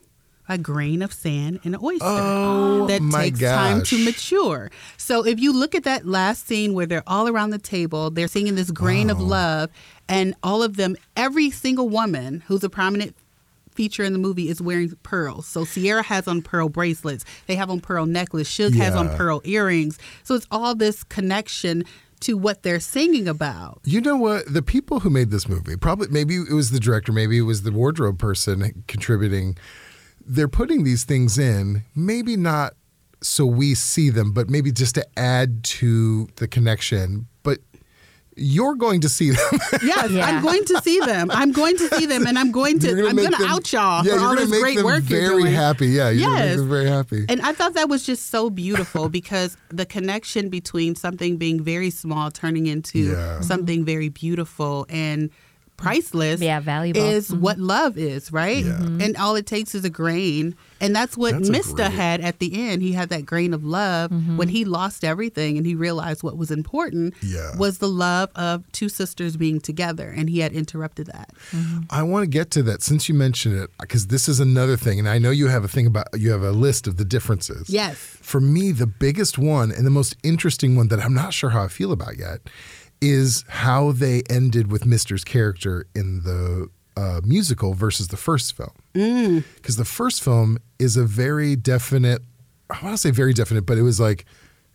[SPEAKER 5] A grain of sand and an oyster
[SPEAKER 3] Oh,
[SPEAKER 5] that takes time to mature. So if you look at that last scene where they're all around the table, they're singing this grain of love, and all of them, every single woman who's a prominent feature in the movie is wearing pearls. So Ciara has on pearl bracelets. They have on pearl necklace. Shug has on pearl earrings. So it's all this connection to what they're singing about.
[SPEAKER 3] You know what? The people who made this movie, probably maybe it was the director, maybe it was the wardrobe person contributing. They're putting these things in, maybe not so we see them, but maybe just to add to the connection. But you're going to see them.
[SPEAKER 5] Yes,
[SPEAKER 4] Yeah.
[SPEAKER 5] I'm going to see them. I'm going to see them, and I'm going to.
[SPEAKER 3] You're
[SPEAKER 5] I'm going to out y'all
[SPEAKER 3] Yeah,
[SPEAKER 5] for
[SPEAKER 3] you're
[SPEAKER 5] all this
[SPEAKER 3] make
[SPEAKER 5] great
[SPEAKER 3] them
[SPEAKER 5] work
[SPEAKER 3] very
[SPEAKER 5] you're doing.
[SPEAKER 3] happy. Yeah, you're gonna make
[SPEAKER 5] Yes.
[SPEAKER 3] them very happy.
[SPEAKER 5] And I thought that was just so beautiful because the connection between something being very small turning into
[SPEAKER 3] Yeah.
[SPEAKER 5] something very beautiful and priceless
[SPEAKER 4] Yeah, valuable.
[SPEAKER 5] is mm-hmm. what love is, right?
[SPEAKER 3] Yeah. Mm-hmm.
[SPEAKER 5] And all it takes is a grain. And that's what
[SPEAKER 3] That's
[SPEAKER 5] Mista
[SPEAKER 3] great-
[SPEAKER 5] had at the end. He had that grain of love mm-hmm. when he lost everything and he realized what was important
[SPEAKER 3] Yeah.
[SPEAKER 5] was the love of two sisters being together. And he had interrupted that.
[SPEAKER 3] I want to get to that since you mentioned it, because this is another thing, and I know you have a thing about you have a list of the differences.
[SPEAKER 5] Yes.
[SPEAKER 3] For me, the biggest one and the most interesting one that I'm not sure how I feel about yet is how they ended with Mister's character in the uh, musical versus the first film. Because the first film is a very definite. I want to say very definite, but it was like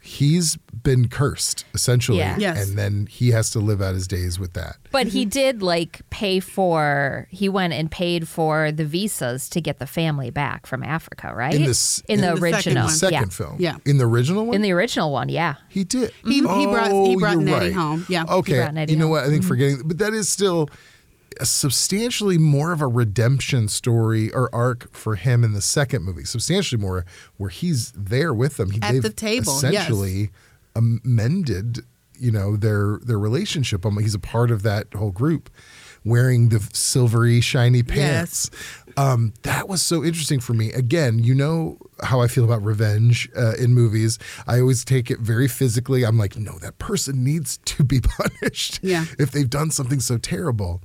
[SPEAKER 3] he's been cursed essentially,
[SPEAKER 4] Yeah.
[SPEAKER 5] Yes.
[SPEAKER 3] and then he has to live out his days with that.
[SPEAKER 4] But he did like pay for. He went and paid for the visas to get the family back from Africa, right?
[SPEAKER 3] In this-
[SPEAKER 4] in the
[SPEAKER 5] in the second
[SPEAKER 4] original,
[SPEAKER 5] one.
[SPEAKER 3] The second
[SPEAKER 4] yeah.
[SPEAKER 3] film,
[SPEAKER 5] Yeah.
[SPEAKER 3] in the original one,
[SPEAKER 4] In the original one, yeah.
[SPEAKER 3] He did.
[SPEAKER 5] He- he brought- he oh, brought
[SPEAKER 3] you're
[SPEAKER 5] Nettie home. Yeah. He
[SPEAKER 3] Okay.
[SPEAKER 4] brought Nettie
[SPEAKER 3] you know
[SPEAKER 4] home.
[SPEAKER 3] what? I think forgetting, but that is still a substantially more of a redemption story or arc for him in the second movie. Substantially more, where he's there with them. He,
[SPEAKER 5] At the table, yes.
[SPEAKER 3] essentially amended, you know, their their relationship. Um, He's a part of that whole group. Wearing the silvery, shiny pants. Um, that was so interesting for me. Again, you know how I feel about revenge uh, in movies. I always take it very physically. I'm like, no, that person needs to be punished
[SPEAKER 5] Yeah.
[SPEAKER 3] if they've done something so terrible.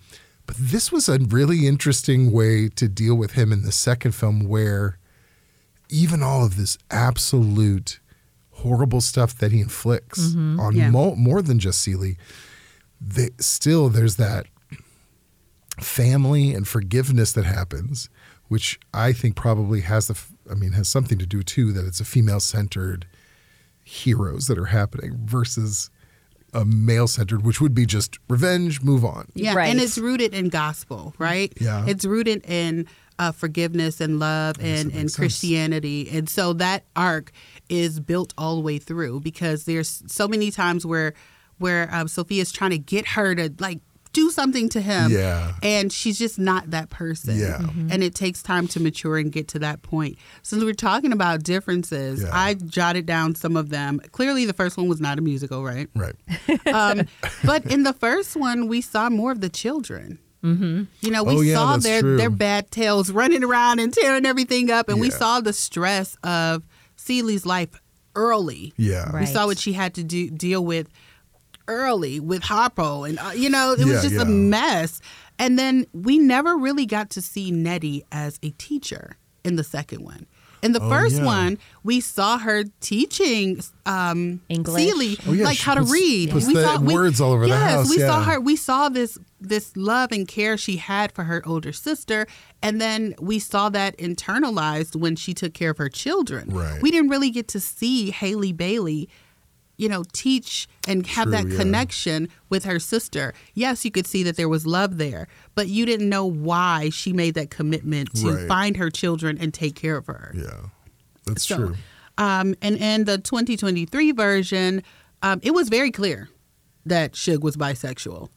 [SPEAKER 3] But this was a really interesting way to deal with him in the second film where even all of this absolute horrible stuff that he inflicts mm-hmm. on
[SPEAKER 5] Yeah.
[SPEAKER 3] mo- more than just Celie, they, still there's that family and forgiveness that happens, which I think probably has the, I mean, has something to do too that it's a female centered heroes that are happening versus a male centered, which would be just revenge, move on.
[SPEAKER 5] Yeah,
[SPEAKER 4] Right.
[SPEAKER 5] and it's rooted in gospel, right?
[SPEAKER 3] Yeah.
[SPEAKER 5] It's rooted in uh, forgiveness and love and, and
[SPEAKER 3] makes sense.
[SPEAKER 5] Christianity. And so that arc is built all the way through because there's so many times where where um, Sophia's trying to get her to like do something to him.
[SPEAKER 3] Yeah.
[SPEAKER 5] And she's just not that person.
[SPEAKER 3] Yeah. Mhm.
[SPEAKER 5] And it takes time to mature and get to that point. Since we're talking about differences,
[SPEAKER 3] Yeah.
[SPEAKER 5] I jotted down some of them. Clearly, the first one was not a musical, right?
[SPEAKER 3] Right.
[SPEAKER 5] Um, but in the first one, we saw more of the children. Mm-hmm. You know, we
[SPEAKER 3] Oh, yeah,
[SPEAKER 5] saw their
[SPEAKER 3] true.
[SPEAKER 5] their bad tails running around and tearing everything up, and we saw the stress of Celie's life early.
[SPEAKER 3] Yeah.
[SPEAKER 5] We saw what she had to do deal with early with Harpo, and uh, you know, it was
[SPEAKER 3] Yeah,
[SPEAKER 5] just
[SPEAKER 3] yeah.
[SPEAKER 5] a mess. And then we never really got to see Nettie as a teacher in the second one. In the
[SPEAKER 3] Oh,
[SPEAKER 5] first
[SPEAKER 3] yeah.
[SPEAKER 5] one, we saw her teaching um,
[SPEAKER 4] English.
[SPEAKER 5] Celie
[SPEAKER 3] Oh, yeah,
[SPEAKER 5] like
[SPEAKER 3] she
[SPEAKER 5] how to
[SPEAKER 3] puts-
[SPEAKER 5] read.
[SPEAKER 3] puts the words all over the
[SPEAKER 5] yes,
[SPEAKER 3] house,
[SPEAKER 5] we saw her. We saw this this love and care she had for her older sister, and then we saw that internalized when she took care of her children.
[SPEAKER 3] Right.
[SPEAKER 5] We didn't really get to see Halle Bailey you know, teach and have
[SPEAKER 3] True,
[SPEAKER 5] that
[SPEAKER 3] yeah.
[SPEAKER 5] connection with her sister. Yes, you could see that there was love there, but you didn't know why she made that commitment to
[SPEAKER 3] Right.
[SPEAKER 5] find her children and take care of her.
[SPEAKER 3] Yeah. That's
[SPEAKER 5] So,
[SPEAKER 3] true.
[SPEAKER 5] Um, and in the 2023 version, um, it was very clear that Shug was bisexual.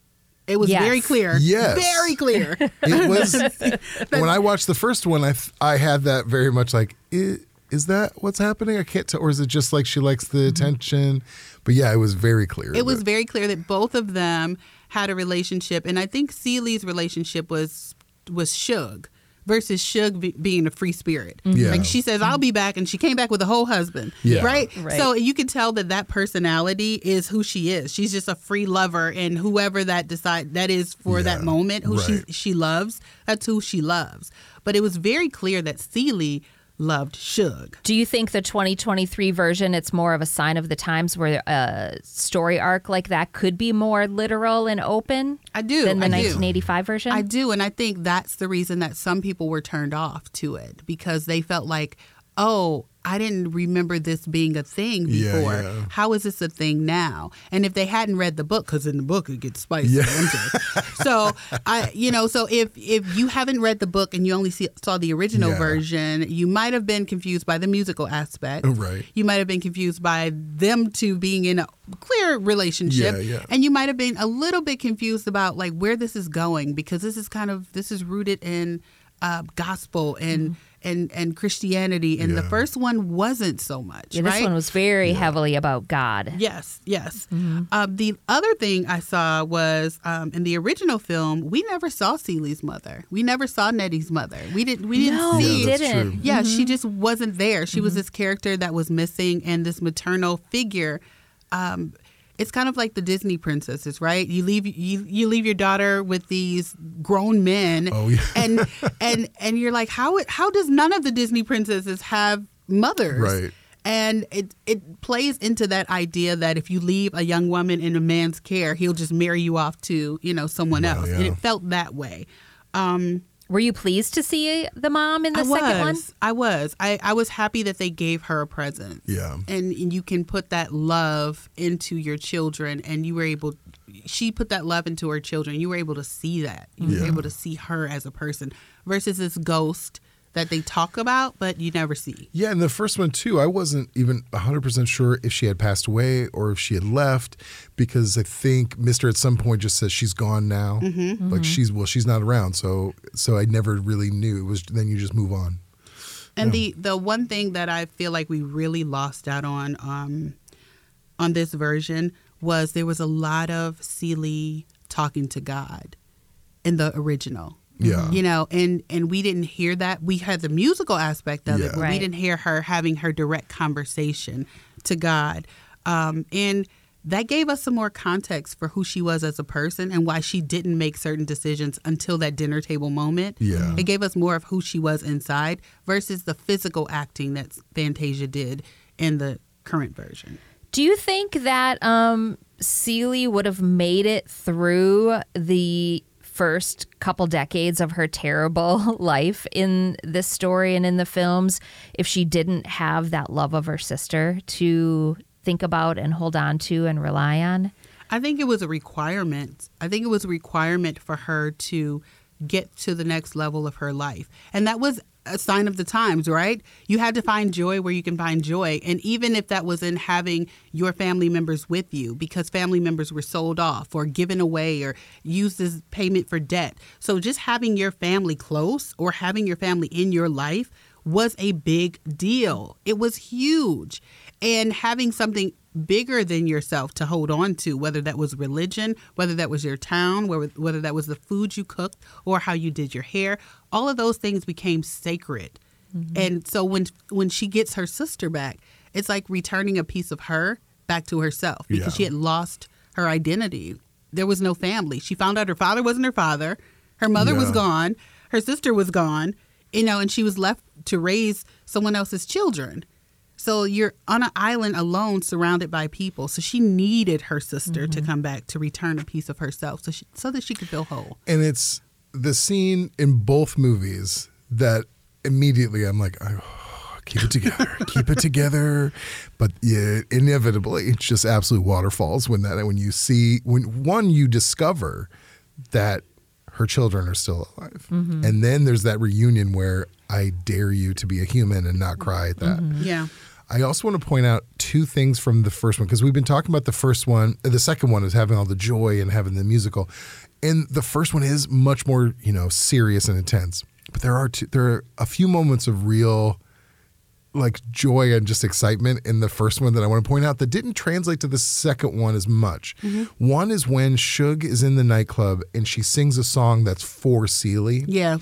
[SPEAKER 5] It was
[SPEAKER 4] Yes.
[SPEAKER 5] very clear.
[SPEAKER 3] Yes.
[SPEAKER 5] Very clear.
[SPEAKER 3] It was when I watched the first one. I th- I had that very much like, is, is that what's happening? I can't tell, or is it just like she likes the mm-hmm. attention? But yeah, it was very clear.
[SPEAKER 5] it was
[SPEAKER 3] that-
[SPEAKER 5] very clear that both of them had a relationship, and I think Celie's relationship was was Shug versus Shug be, being a free spirit. Mm-hmm.
[SPEAKER 3] Yeah.
[SPEAKER 5] Like she says, "I'll be back," and she came back with a whole husband.
[SPEAKER 3] Yeah.
[SPEAKER 5] Right?
[SPEAKER 4] Right.
[SPEAKER 5] So you can tell that that personality is who she is. She's just a free lover, and whoever that decide that is for that moment, who
[SPEAKER 3] Right.
[SPEAKER 5] she she loves, that's who she loves. But it was very clear that Ceely loved Shug.
[SPEAKER 4] Do you think the 2023 version it's more of a sign of the times where a story arc like that could be more literal and open
[SPEAKER 5] I do.
[SPEAKER 4] than the
[SPEAKER 5] I do.
[SPEAKER 4] 1985 version?
[SPEAKER 5] I do, and I think that's the reason that some people were turned off to it because they felt like, oh, I didn't remember this being a thing before.
[SPEAKER 3] yeah.
[SPEAKER 5] How is this a thing now? And if they hadn't read the book, because in the book it gets spicy.
[SPEAKER 3] Yeah.
[SPEAKER 5] it? so I, you know, so if if you haven't read the book and you only see, saw the original
[SPEAKER 3] Yeah.
[SPEAKER 5] version, you might have been confused by the musical aspect.
[SPEAKER 3] Right.
[SPEAKER 5] You might have been confused by them two being in a clear relationship
[SPEAKER 3] Yeah, yeah.
[SPEAKER 5] and you might have been a little bit confused about like where this is going because this is kind of this is rooted in uh, gospel and and and Christianity and the first one wasn't so much
[SPEAKER 4] yeah, this
[SPEAKER 5] right
[SPEAKER 4] one was very heavily about God.
[SPEAKER 5] yes yes um, the other thing I saw was um, in the original film we never saw Celie's mother we never saw Nettie's mother we didn't we didn't
[SPEAKER 4] No,
[SPEAKER 5] see
[SPEAKER 4] we
[SPEAKER 3] that's
[SPEAKER 4] didn't.
[SPEAKER 3] true.
[SPEAKER 5] yeah, she just wasn't there. She was this character that was missing, and this maternal figure. Um, it's kind of like the Disney princesses, right? You leave you, you leave your daughter with these grown men,
[SPEAKER 3] Oh, yeah.
[SPEAKER 5] and and and you're like, how how does none of the Disney princesses have mothers?
[SPEAKER 3] Right.
[SPEAKER 5] And it it plays into that idea that if you leave a young woman in a man's care, he'll just marry you off to you know someone
[SPEAKER 3] Wow,
[SPEAKER 5] else, and it felt that way. Um,
[SPEAKER 4] Were you pleased to see the mom in the
[SPEAKER 5] I
[SPEAKER 4] second one?
[SPEAKER 5] was. I was. I, I was happy that they gave her a present.
[SPEAKER 3] Yeah.
[SPEAKER 5] And, and you can put that love into your children, and you were able. She put that love into her children. You were able to see that. You
[SPEAKER 3] Yeah.
[SPEAKER 5] were able to see her as a person versus this ghost that they talk about, but you never see.
[SPEAKER 3] Yeah, and the first one too, I wasn't even 100% sure if she had passed away or if she had left because I think Mister at some point just says she's gone now.
[SPEAKER 5] Mm-hmm.
[SPEAKER 3] Like she's well, she's not around. So so I never really knew. It was then you just move on.
[SPEAKER 5] And the the one thing that I feel like we really lost out on um, on this version was there was a lot of Celie talking to God in the original.
[SPEAKER 3] Yeah.
[SPEAKER 5] You know, and and we didn't hear that. We had the musical aspect of
[SPEAKER 3] Yeah.
[SPEAKER 5] it, but we didn't hear her having her direct conversation to God. Um, and that gave us some more context for who she was as a person and why she didn't make certain decisions until that dinner table moment.
[SPEAKER 3] Yeah.
[SPEAKER 5] It gave us more of who she was inside versus the physical acting that Fantasia did in the current version.
[SPEAKER 4] Do you think that um, Celie would have made it through the first couple decades of her terrible life in this story and in the films if she didn't have that love of her sister to think about and hold on to and rely on?
[SPEAKER 5] I think it was a requirement. I think it was a requirement for her to get to the next level of her life. And that was a sign of the times, right? You had to find joy where you can find joy. And even if that was in having your family members with you because family members were sold off or given away or used as payment for debt. So just having your family close or having your family in your life was a big deal. It was huge. And having something bigger than yourself to hold on to, whether that was religion, whether that was your town, whether, that was the food you cooked or how you did your hair, all of those things became sacred. Mm-hmm. And so when when she gets her sister back, it's like returning a piece of her back to herself because
[SPEAKER 3] Yeah.
[SPEAKER 5] she had lost her identity. There was no family. She found out her father wasn't her father. Her mother was gone. Her sister was gone. You know, and she was left to raise someone else's children. So you're on an island alone, surrounded by people. So she needed her sister to mm-hmm. come back to return a piece of herself, so she, so that she could feel whole.
[SPEAKER 3] and it's the scene in both movies that immediately I'm like, oh, keep it together, keep it together. But yeah, inevitably, it's just absolute waterfalls when that when you see when one you discover that her children are still alive, mm-hmm. and then there's that reunion where I dare you to be a human and not cry at that. Mm-hmm.
[SPEAKER 5] Yeah.
[SPEAKER 3] I also want to point out two things from the first one because we've been talking about the first one. Uh, the second one is having all the joy and having the musical, and the first one is much more you know serious and intense. But there are two, there are a few moments of real like joy and just excitement in the first one that I want to point out that didn't translate to the second one as much. Mm-hmm. One is when Shug is in the nightclub and she sings a song that's for Celie.
[SPEAKER 5] Yeah.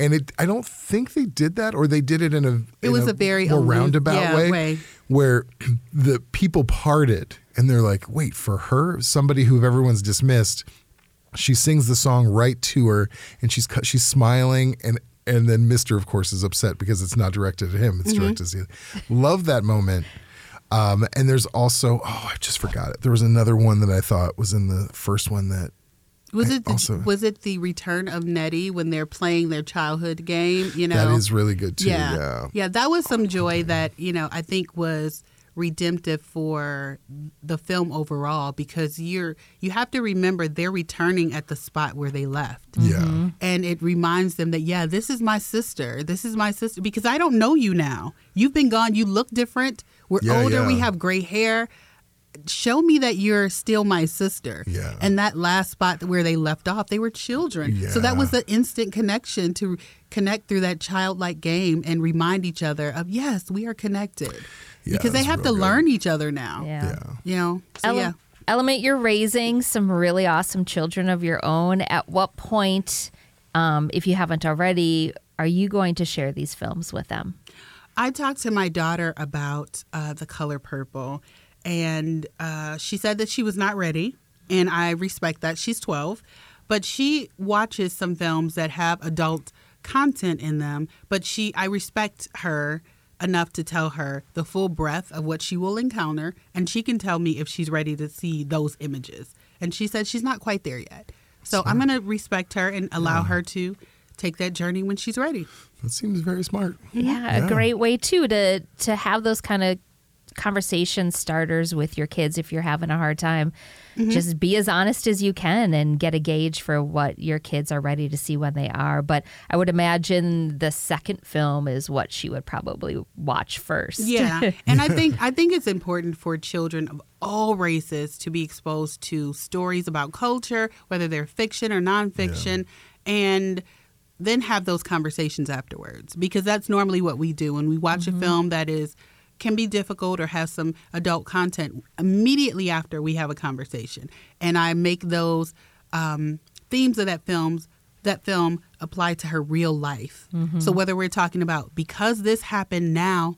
[SPEAKER 3] And it, I don't think they did that, or they did it in a.
[SPEAKER 5] It
[SPEAKER 3] in
[SPEAKER 5] was a very
[SPEAKER 3] more
[SPEAKER 5] aloof-
[SPEAKER 3] roundabout
[SPEAKER 5] yeah,
[SPEAKER 3] way,
[SPEAKER 5] way.
[SPEAKER 3] where the people parted, and they're like, "Wait, for her, somebody who everyone's dismissed, she sings the song right to her, and she's she's smiling, and and then Mister, of course, is upset because it's not directed at him; it's
[SPEAKER 5] Mm-hmm.
[SPEAKER 3] directed at Celie. Love that moment. Um, and there's also, oh, I just forgot it. There was another one that I thought was in the first one that
[SPEAKER 5] Was
[SPEAKER 3] I
[SPEAKER 5] it the,
[SPEAKER 3] also-
[SPEAKER 5] was it the return of Nettie when they're playing their childhood game? You know,
[SPEAKER 3] that is really good too.
[SPEAKER 5] yeah,
[SPEAKER 3] yeah.
[SPEAKER 5] yeah, that was some joy that you know I think was redemptive for the film overall because you're you have to remember they're returning at the spot where they left.
[SPEAKER 3] Yeah. Mm-hmm.
[SPEAKER 5] And it reminds them that, yeah, this is my sister. This is my sister because I don't know you now. You've been gone. You look different. We're
[SPEAKER 3] Yeah,
[SPEAKER 5] older. We have gray hair. Show me that you're still my sister.
[SPEAKER 3] Yeah.
[SPEAKER 5] And that last spot where they left off, they were children. So that was the instant connection to connect through that childlike game and remind each other of, yes, we are connected.
[SPEAKER 3] Yeah,
[SPEAKER 5] because they have to
[SPEAKER 3] good.
[SPEAKER 5] learn each other now.
[SPEAKER 4] Yeah.
[SPEAKER 3] Yeah.
[SPEAKER 5] You know? So,
[SPEAKER 4] Ele-
[SPEAKER 5] yeah.
[SPEAKER 4] Element, you're raising some really awesome children of your own. At what point, um, if you haven't already, are you going to share these films with them?
[SPEAKER 5] I talked to my daughter about uh, the color purple, and uh, she said that she was not ready, and I respect that. She's 12, but she watches some films that have adult content in them. But she, I respect her enough to tell her the full breadth of what she will encounter, and she can tell me if she's ready to see those images. And she said she's not quite there yet. So I'm going to respect her and allow her to take that journey when she's ready.
[SPEAKER 3] That seems very smart.
[SPEAKER 4] Yeah, a great way too to to have those kind of conversation starters with your kids if you're having a hard time. Mm-hmm. Just be as honest as you can and get a gauge for what your kids are ready to see when they are. But I would imagine the second film is what she would probably watch first.
[SPEAKER 5] Yeah, and I think I think it's important for children of all races to be exposed to stories about culture, whether they're fiction or nonfiction, and then have those conversations afterwards because that's normally what we do when we watch a mm-hmm. film that is can be difficult or has some adult content immediately after we have a conversation. And i make those um, themes of that films that film apply to her real life. So whether we're talking about because this happened now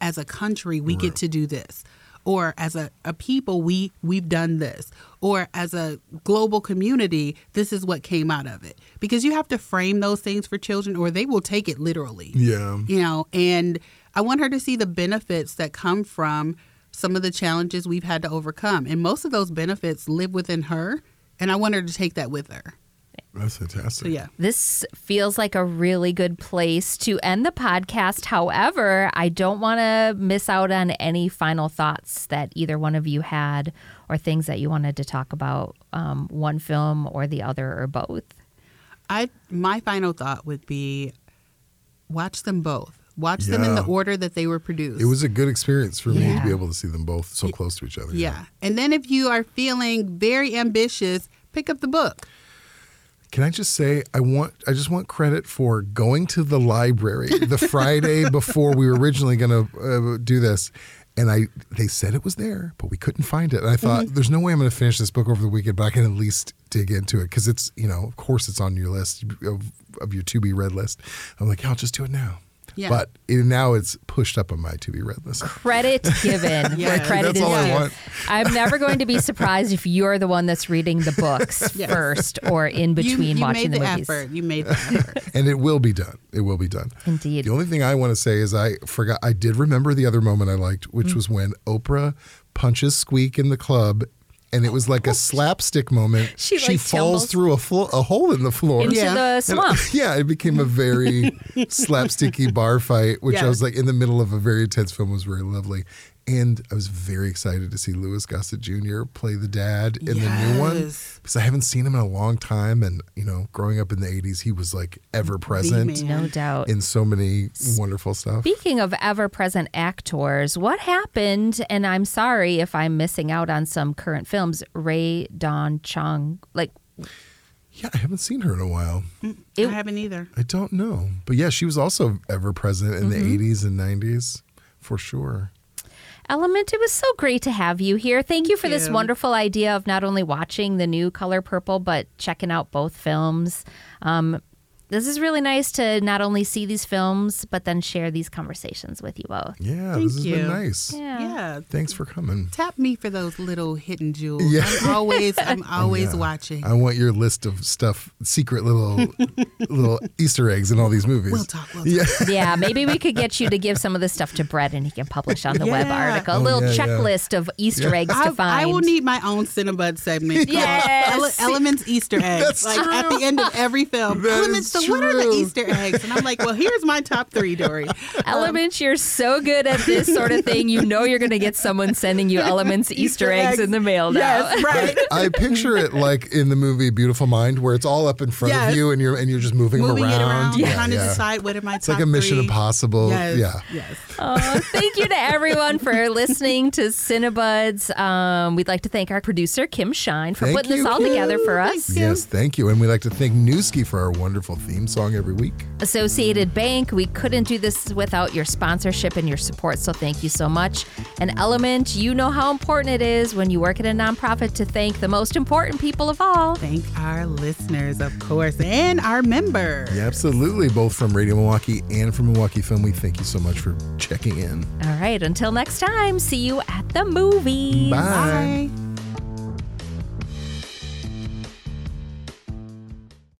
[SPEAKER 5] as a country we get to do this. Or as a, a people we we've done this. Or as a global community this is what came out of it. Because you have to frame those things for children or they will take it literally.
[SPEAKER 3] Yeah.
[SPEAKER 5] you know and i want her to see the benefits that come from some of the challenges we've had to overcome and most of those benefits live within her and i want her to take that with her
[SPEAKER 3] That's fantastic.
[SPEAKER 5] so yeah
[SPEAKER 4] This feels like a really good place to end the podcast. However, I don't want to miss out on any final thoughts that either one of you had or things that you wanted to talk about um, one film or the other or both.
[SPEAKER 5] I my final thought would be watch them both. Watch them in the order that they were produced.
[SPEAKER 3] It was a good experience for me to be able to see them both so close to each other.
[SPEAKER 5] yeah. And then if you are feeling very ambitious, pick up the book.
[SPEAKER 3] Can I just say I want I just want credit for going to the library the Friday before we were originally going to uh, do this and I they said it was there but we couldn't find it and I thought
[SPEAKER 5] Mm-hmm.
[SPEAKER 3] there's no way I'm going to finish this book over the weekend but I can at least dig into it cuz it's you know of course it's on your list of, of your to be read list. I'm like, yeah, I'll just do it now.
[SPEAKER 5] Yeah.
[SPEAKER 3] But it, now it's pushed up on my to be read list.
[SPEAKER 4] Credit given
[SPEAKER 5] Yes.
[SPEAKER 4] where credit
[SPEAKER 3] That's
[SPEAKER 4] is
[SPEAKER 3] all I
[SPEAKER 4] due.
[SPEAKER 3] want.
[SPEAKER 4] I'm never going to be surprised if you're the one that's reading the books
[SPEAKER 5] Yes.
[SPEAKER 4] first or in
[SPEAKER 5] You,
[SPEAKER 4] between
[SPEAKER 5] you
[SPEAKER 4] watching
[SPEAKER 5] made the,
[SPEAKER 4] the movies.
[SPEAKER 5] effort. You made the effort.
[SPEAKER 3] and it will be done. It will be done.
[SPEAKER 4] Indeed.
[SPEAKER 3] The only thing I want to say is I forgot. I did remember the other moment I liked, which
[SPEAKER 4] Mm.
[SPEAKER 3] was when Oprah punches Squeak in the club, and it was like a oh. slapstick moment.
[SPEAKER 4] She, like,
[SPEAKER 3] falls
[SPEAKER 4] tumbles-
[SPEAKER 3] through a flo- a hole in the floor.
[SPEAKER 4] Into
[SPEAKER 5] Yeah.
[SPEAKER 4] the
[SPEAKER 3] And-
[SPEAKER 4] swamp.
[SPEAKER 3] yeah, it became a very slapsticky bar fight, which I was like in the middle of a very intense film was very lovely. And I was very excited to see Louis Gossett Jr. play the dad in the new one because I haven't seen him in a long time. And, you know, growing up in the 80s, he was like ever present.
[SPEAKER 4] No doubt.
[SPEAKER 3] in so many wonderful stuff.
[SPEAKER 4] Speaking of ever present actors, what happened? And I'm sorry if I'm missing out on some current films. Rae Dawn Chong, like
[SPEAKER 3] Yeah, I haven't seen her in a while.
[SPEAKER 5] I haven't either.
[SPEAKER 3] I don't know. But yeah, she was also ever present in
[SPEAKER 4] Mm-hmm.
[SPEAKER 3] the 80s and 90s for sure.
[SPEAKER 4] Element, it was so great to have you here. Thank you for this wonderful idea of not only watching the new Color Purple, but checking out both films. Um, this is really nice to not only see these films, but then share these conversations with you both.
[SPEAKER 3] Yeah,
[SPEAKER 5] Thank
[SPEAKER 3] this has been
[SPEAKER 5] you.
[SPEAKER 3] nice.
[SPEAKER 5] Yeah.
[SPEAKER 3] Thanks for coming.
[SPEAKER 5] Tap me for those little hidden jewels.
[SPEAKER 3] Yeah.
[SPEAKER 5] I'm always I'm oh, always
[SPEAKER 3] Yeah.
[SPEAKER 5] watching.
[SPEAKER 3] I want your list of stuff, secret little little Easter eggs in all these movies.
[SPEAKER 5] We'll talk, we'll talk.
[SPEAKER 3] Yeah.
[SPEAKER 4] Yeah, maybe we could get you to give some of this stuff to Brett and he can publish on the web
[SPEAKER 5] Yeah.
[SPEAKER 4] article. A
[SPEAKER 3] Oh,
[SPEAKER 4] little
[SPEAKER 3] yeah, yeah.
[SPEAKER 4] checklist of Easter eggs
[SPEAKER 5] I,
[SPEAKER 4] to find.
[SPEAKER 5] I will need my own Cinebud segment. called
[SPEAKER 4] Yes.
[SPEAKER 5] Ele- Elements Easter eggs.
[SPEAKER 3] That's
[SPEAKER 5] like at the end of every film.
[SPEAKER 3] That
[SPEAKER 5] Elements,
[SPEAKER 3] is
[SPEAKER 5] so what are the. Easter eggs? And I'm like, well, here's my top three, Dori.
[SPEAKER 4] Elements, you're so good at this sort of thing. You know you're going to get someone sending you Elements Easter,
[SPEAKER 5] Easter
[SPEAKER 4] eggs,
[SPEAKER 5] eggs.
[SPEAKER 4] in the mail now.
[SPEAKER 5] Yes, right.
[SPEAKER 3] I picture it like in the movie Beautiful Mind, where it's all up in front
[SPEAKER 5] Yes.
[SPEAKER 3] of you and you're and you're just moving,
[SPEAKER 5] Moving
[SPEAKER 3] them
[SPEAKER 5] it
[SPEAKER 3] around.
[SPEAKER 5] around,
[SPEAKER 3] Yeah,
[SPEAKER 5] trying
[SPEAKER 3] yeah.
[SPEAKER 5] to decide what are my
[SPEAKER 3] It's
[SPEAKER 5] top
[SPEAKER 3] like a Mission
[SPEAKER 5] three.
[SPEAKER 3] Impossible.
[SPEAKER 5] Yes,
[SPEAKER 3] Yeah.
[SPEAKER 5] yes.
[SPEAKER 4] Oh, thank you to everyone for listening to Cinebuds. Um, we'd like to thank our producer, Kim Shine, for
[SPEAKER 3] Thank
[SPEAKER 4] putting this all
[SPEAKER 3] Kim.
[SPEAKER 4] together for us.
[SPEAKER 5] Thanks,
[SPEAKER 3] Yes, thank you. And we'd like to thank Newski for our wonderful theme song every week.
[SPEAKER 4] Associated Bank, we couldn't do this without your sponsorship and your support, so thank you so much. And Element, you know how important it is when you work at a nonprofit to thank the most important people of all.
[SPEAKER 5] Thank our listeners, of course, and our members.
[SPEAKER 3] Yeah, absolutely. Both from Radio Milwaukee and from Milwaukee Film, we thank you so much for checking in.
[SPEAKER 4] All right, until next time, see you at the movies.
[SPEAKER 3] Bye.
[SPEAKER 5] Bye.